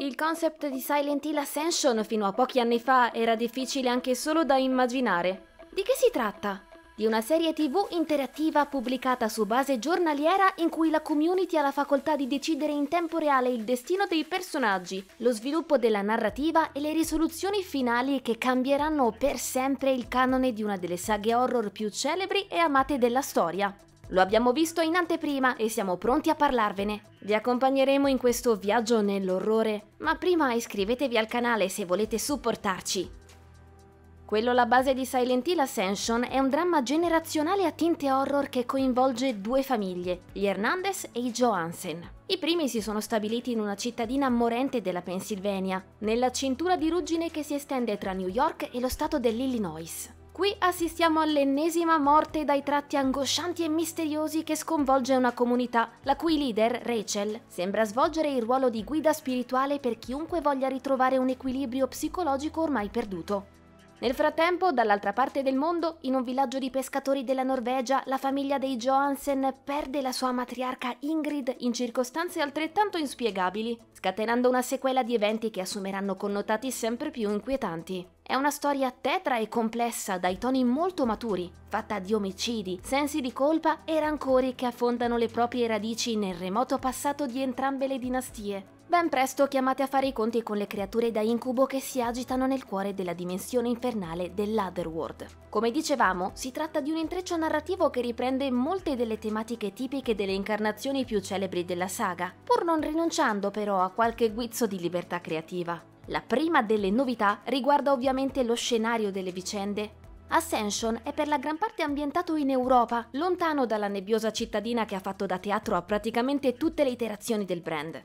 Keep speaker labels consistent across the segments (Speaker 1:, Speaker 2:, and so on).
Speaker 1: Il concept di Silent Hill Ascension fino a pochi anni fa era difficile anche solo da immaginare. Di che si tratta? Di una serie tv interattiva pubblicata su base giornaliera in cui la community ha la facoltà di decidere in tempo reale il destino dei personaggi, lo sviluppo della narrativa e le risoluzioni finali che cambieranno per sempre il canone di una delle saghe horror più celebri e amate della storia. Lo abbiamo visto in anteprima e siamo pronti a parlarvene. Vi accompagneremo in questo viaggio nell'orrore, ma prima iscrivetevi al canale se volete supportarci. Quello alla base di Silent Hill Ascension è un dramma generazionale a tinte horror che coinvolge due famiglie, gli Hernandez e i Johansen. I primi si sono stabiliti in una cittadina morente della Pennsylvania, nella cintura di ruggine che si estende tra New York e lo stato dell'Illinois. Qui assistiamo all'ennesima morte dai tratti angoscianti e misteriosi che sconvolge una comunità, la cui leader, Rachel, sembra svolgere il ruolo di guida spirituale per chiunque voglia ritrovare un equilibrio psicologico ormai perduto. Nel frattempo, dall'altra parte del mondo, in un villaggio di pescatori della Norvegia, la famiglia dei Johansen perde la sua matriarca Ingrid in circostanze altrettanto inspiegabili, scatenando una sequela di eventi che assumeranno connotati sempre più inquietanti. È una storia tetra e complessa dai toni molto maturi, fatta di omicidi, sensi di colpa e rancori che affondano le proprie radici nel remoto passato di entrambe le dinastie. Ben presto chiamate a fare i conti con le creature da incubo che si agitano nel cuore della dimensione infernale dell'Otherworld. Come dicevamo, si tratta di un intreccio narrativo che riprende molte delle tematiche tipiche delle incarnazioni più celebri della saga, pur non rinunciando però a qualche guizzo di libertà creativa. La prima delle novità riguarda ovviamente lo scenario delle vicende. Ascension è per la gran parte ambientato in Europa, lontano dalla nebbiosa cittadina che ha fatto da teatro a praticamente tutte le iterazioni del brand.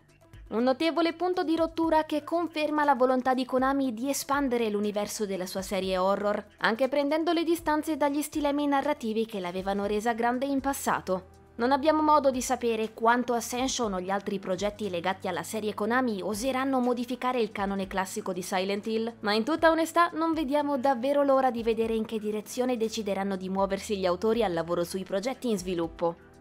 Speaker 1: Un notevole punto di rottura che conferma la volontà di Konami di espandere l'universo della sua serie horror, anche prendendo le distanze dagli stilemi narrativi che l'avevano resa grande in passato. Non abbiamo modo di sapere quanto Ascension o gli altri progetti legati alla serie Konami oseranno modificare il canone classico di Silent Hill, ma in tutta onestà non vediamo davvero l'ora di vedere in che direzione decideranno di muoversi gli autori al lavoro sui progetti in sviluppo.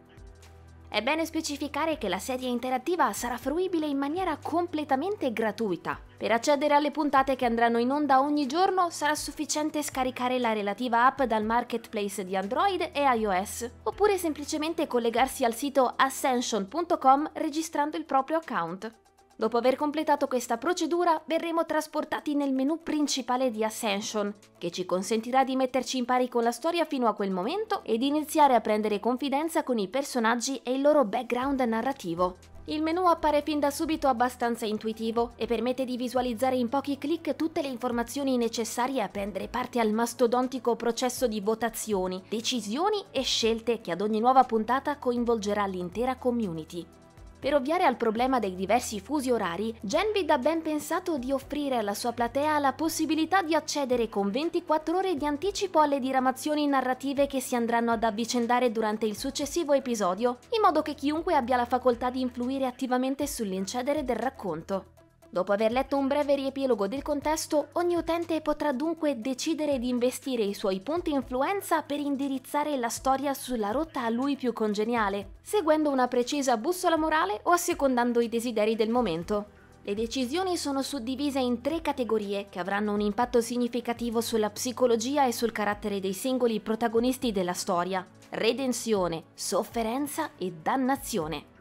Speaker 1: È bene specificare che la serie interattiva sarà fruibile in maniera completamente gratuita. Per accedere alle puntate che andranno in onda ogni giorno sarà sufficiente scaricare la relativa app dal marketplace di Android e iOS, oppure semplicemente collegarsi al sito ascension.com registrando il proprio account. Dopo aver completato questa procedura, verremo trasportati nel menu principale di Ascension, che ci consentirà di metterci in pari con la storia fino a quel momento e di iniziare a prendere confidenza con i personaggi e il loro background narrativo. Il menu appare fin da subito abbastanza intuitivo e permette di visualizzare in pochi clic tutte le informazioni necessarie a prendere parte al mastodontico processo di votazioni, decisioni e scelte che ad ogni nuova puntata coinvolgerà l'intera community. Per ovviare al problema dei diversi fusi orari, Genvid ha ben pensato di offrire alla sua platea la possibilità di accedere con 24 ore di anticipo alle diramazioni narrative che si andranno ad avvicendare durante il successivo episodio, in modo che chiunque abbia la facoltà di influire attivamente sull'incedere del racconto. Dopo aver letto un breve riepilogo del contesto, ogni utente potrà dunque decidere di investire i suoi punti influenza per indirizzare la storia sulla rotta a lui più congeniale, seguendo una precisa bussola morale o assecondando i desideri del momento. Le decisioni sono suddivise in tre categorie che avranno un impatto significativo sulla psicologia e sul carattere dei singoli protagonisti della storia. Redenzione, sofferenza e dannazione.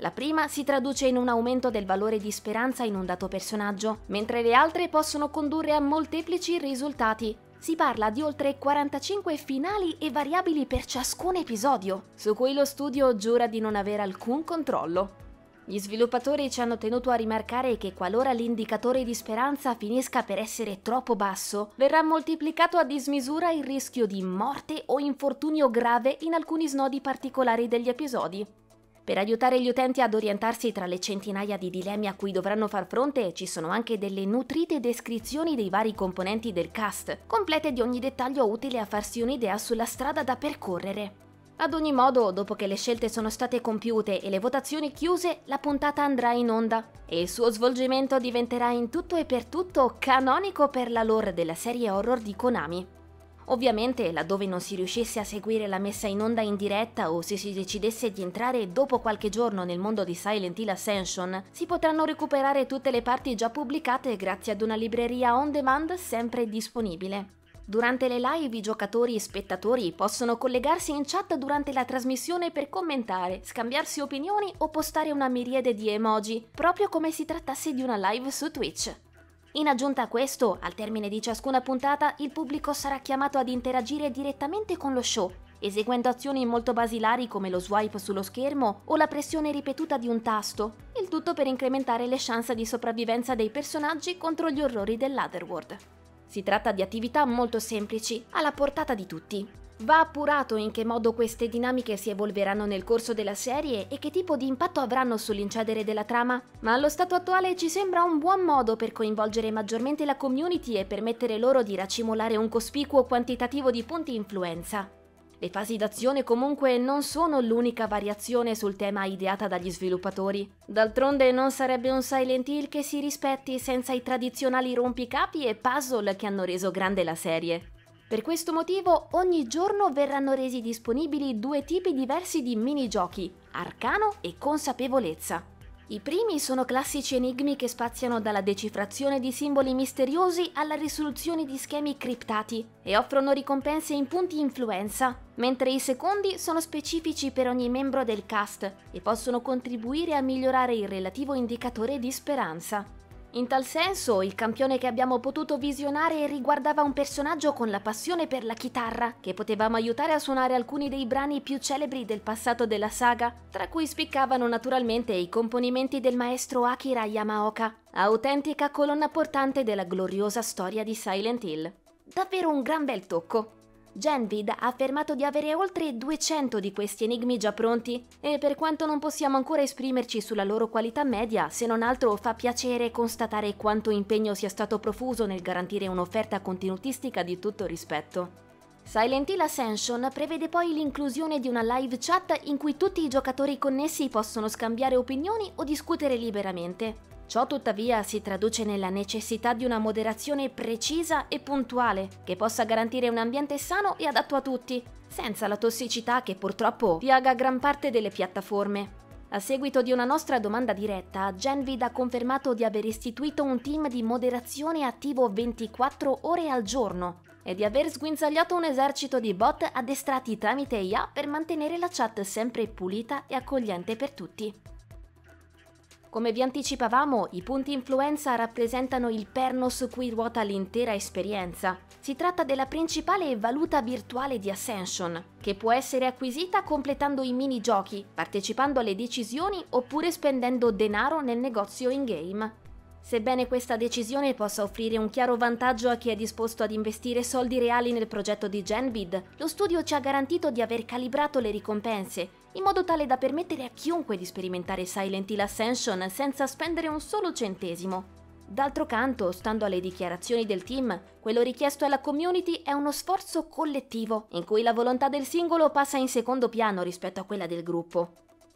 Speaker 1: La prima si traduce in un aumento del valore di speranza in un dato personaggio, mentre le altre possono condurre a molteplici risultati. Si parla di oltre 45 finali e variabili per ciascun episodio, su cui lo studio giura di non avere alcun controllo. Gli sviluppatori ci hanno tenuto a rimarcare che qualora l'indicatore di speranza finisca per essere troppo basso, verrà moltiplicato a dismisura il rischio di morte o infortunio grave in alcuni snodi particolari degli episodi. Per aiutare gli utenti ad orientarsi tra le centinaia di dilemmi a cui dovranno far fronte, ci sono anche delle nutrite descrizioni dei vari componenti del cast, complete di ogni dettaglio utile a farsi un'idea sulla strada da percorrere. Ad ogni modo, dopo che le scelte sono state compiute e le votazioni chiuse, la puntata andrà in onda e il suo svolgimento diventerà in tutto e per tutto canonico per la lore della serie horror di Konami. Ovviamente, laddove non si riuscisse a seguire la messa in onda in diretta o se si decidesse di entrare dopo qualche giorno nel mondo di Silent Hill Ascension, si potranno recuperare tutte le parti già pubblicate grazie ad una libreria on demand sempre disponibile. Durante le live i giocatori e spettatori possono collegarsi in chat durante la trasmissione per commentare, scambiarsi opinioni o postare una miriade di emoji, proprio come si trattasse di una live su Twitch. In aggiunta a questo, al termine di ciascuna puntata, il pubblico sarà chiamato ad interagire direttamente con lo show, eseguendo azioni molto basilari come lo swipe sullo schermo o la pressione ripetuta di un tasto, il tutto per incrementare le chance di sopravvivenza dei personaggi contro gli orrori dell'Otherworld. Si tratta di attività molto semplici, alla portata di tutti, Va appurato in che modo queste dinamiche si evolveranno nel corso della serie e che tipo di impatto avranno sull'incedere della trama, ma allo stato attuale ci sembra un buon modo per coinvolgere maggiormente la community e permettere loro di racimolare un cospicuo quantitativo di punti influenza. Le fasi d'azione comunque non sono l'unica variazione sul tema ideata dagli sviluppatori. D'altronde non sarebbe un Silent Hill che si rispetti senza i tradizionali rompicapi e puzzle che hanno reso grande la serie. Per questo motivo ogni giorno verranno resi disponibili due tipi diversi di minigiochi, arcano e consapevolezza. I primi sono classici enigmi che spaziano dalla decifrazione di simboli misteriosi alla risoluzione di schemi criptati e offrono ricompense in punti influenza, mentre i secondi sono specifici per ogni membro del cast e possono contribuire a migliorare il relativo indicatore di speranza. In tal senso, il campione che abbiamo potuto visionare riguardava un personaggio con la passione per la chitarra, che potevamo aiutare a suonare alcuni dei brani più celebri del passato della saga, tra cui spiccavano naturalmente i componimenti del maestro Akira Yamaoka, autentica colonna portante della gloriosa storia di Silent Hill. Davvero un gran bel tocco. Genvid ha affermato di avere oltre 200 di questi enigmi già pronti e per quanto non possiamo ancora esprimerci sulla loro qualità media, se non altro fa piacere constatare quanto impegno sia stato profuso nel garantire un'offerta contenutistica di tutto rispetto. Silent Hill Ascension prevede poi l'inclusione di una live chat in cui tutti i giocatori connessi possono scambiare opinioni o discutere liberamente. Ciò tuttavia si traduce nella necessità di una moderazione precisa e puntuale, che possa garantire un ambiente sano e adatto a tutti, senza la tossicità che purtroppo piaga gran parte delle piattaforme. A seguito di una nostra domanda diretta, Genvid ha confermato di aver istituito un team di moderazione attivo 24 ore al giorno e di aver sguinzagliato un esercito di bot addestrati tramite IA per mantenere la chat sempre pulita e accogliente per tutti. Come vi anticipavamo, i punti influenza rappresentano il perno su cui ruota l'intera esperienza. Si tratta della principale valuta virtuale di Ascension, che può essere acquisita completando i minigiochi, partecipando alle decisioni oppure spendendo denaro nel negozio in-game. Sebbene questa decisione possa offrire un chiaro vantaggio a chi è disposto ad investire soldi reali nel progetto di Genvid, lo studio ci ha garantito di aver calibrato le ricompense, in modo tale da permettere a chiunque di sperimentare Silent Hill Ascension senza spendere un solo centesimo. D'altro canto, stando alle dichiarazioni del team, quello richiesto alla community è uno sforzo collettivo, in cui la volontà del singolo passa in secondo piano rispetto a quella del gruppo.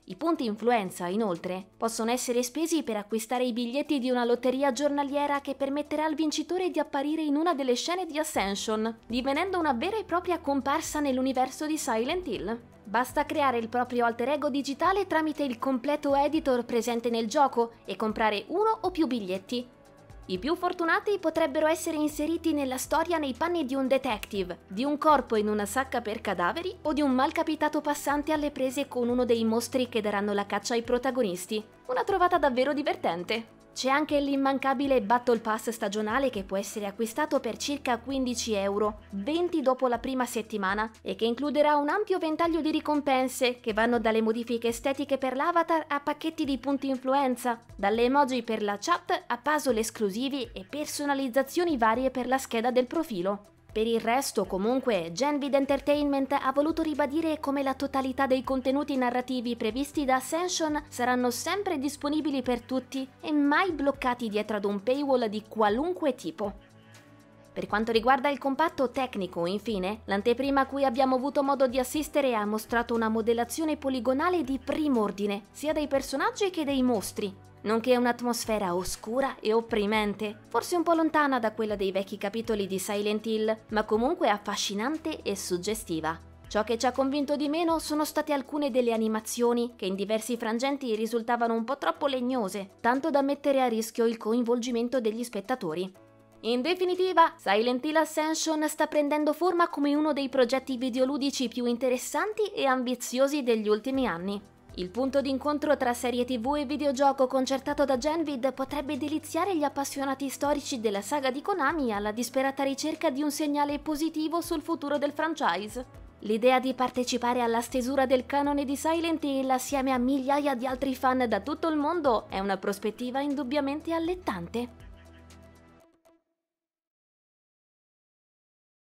Speaker 1: I punti influenza, inoltre, possono essere spesi per acquistare i biglietti di una lotteria giornaliera che permetterà al vincitore di apparire in una delle scene di Ascension, divenendo una vera e propria comparsa nell'universo di Silent Hill. Basta creare il proprio alter ego digitale tramite il completo editor presente nel gioco e comprare uno o più biglietti, i più fortunati potrebbero essere inseriti nella storia nei panni di un detective, di un corpo in una sacca per cadaveri o di un malcapitato passante alle prese con uno dei mostri che daranno la caccia ai protagonisti. Una trovata davvero divertente. C'è anche l'immancabile Battle Pass stagionale che può essere acquistato per circa 15 euro, 20 dopo la prima settimana, e che includerà un ampio ventaglio di ricompense che vanno dalle modifiche estetiche per l'avatar a pacchetti di punti influenza, dalle emoji per la chat a puzzle esclusivi e personalizzazioni varie per la scheda del profilo. Per il resto, comunque, Genvid Entertainment ha voluto ribadire come la totalità dei contenuti narrativi previsti da Ascension saranno sempre disponibili per tutti e mai bloccati dietro ad un paywall di qualunque tipo. Per quanto riguarda il comparto tecnico, infine, l'anteprima a cui abbiamo avuto modo di assistere ha mostrato una modellazione poligonale di primo ordine, sia dei personaggi che dei mostri, nonché un'atmosfera oscura e opprimente, forse un po' lontana da quella dei vecchi capitoli di Silent Hill, ma comunque affascinante e suggestiva. Ciò che ci ha convinto di meno sono state alcune delle animazioni che in diversi frangenti risultavano un po' troppo legnose, tanto da mettere a rischio il coinvolgimento degli spettatori. In definitiva, Silent Hill Ascension sta prendendo forma come uno dei progetti videoludici più interessanti e ambiziosi degli ultimi anni. Il punto d'incontro tra serie tv e videogioco concertato da Genvid potrebbe deliziare gli appassionati storici della saga di Konami alla disperata ricerca di un segnale positivo sul futuro del franchise. L'idea di partecipare alla stesura del canone di Silent Hill assieme a migliaia di altri fan da tutto il mondo è una prospettiva indubbiamente allettante.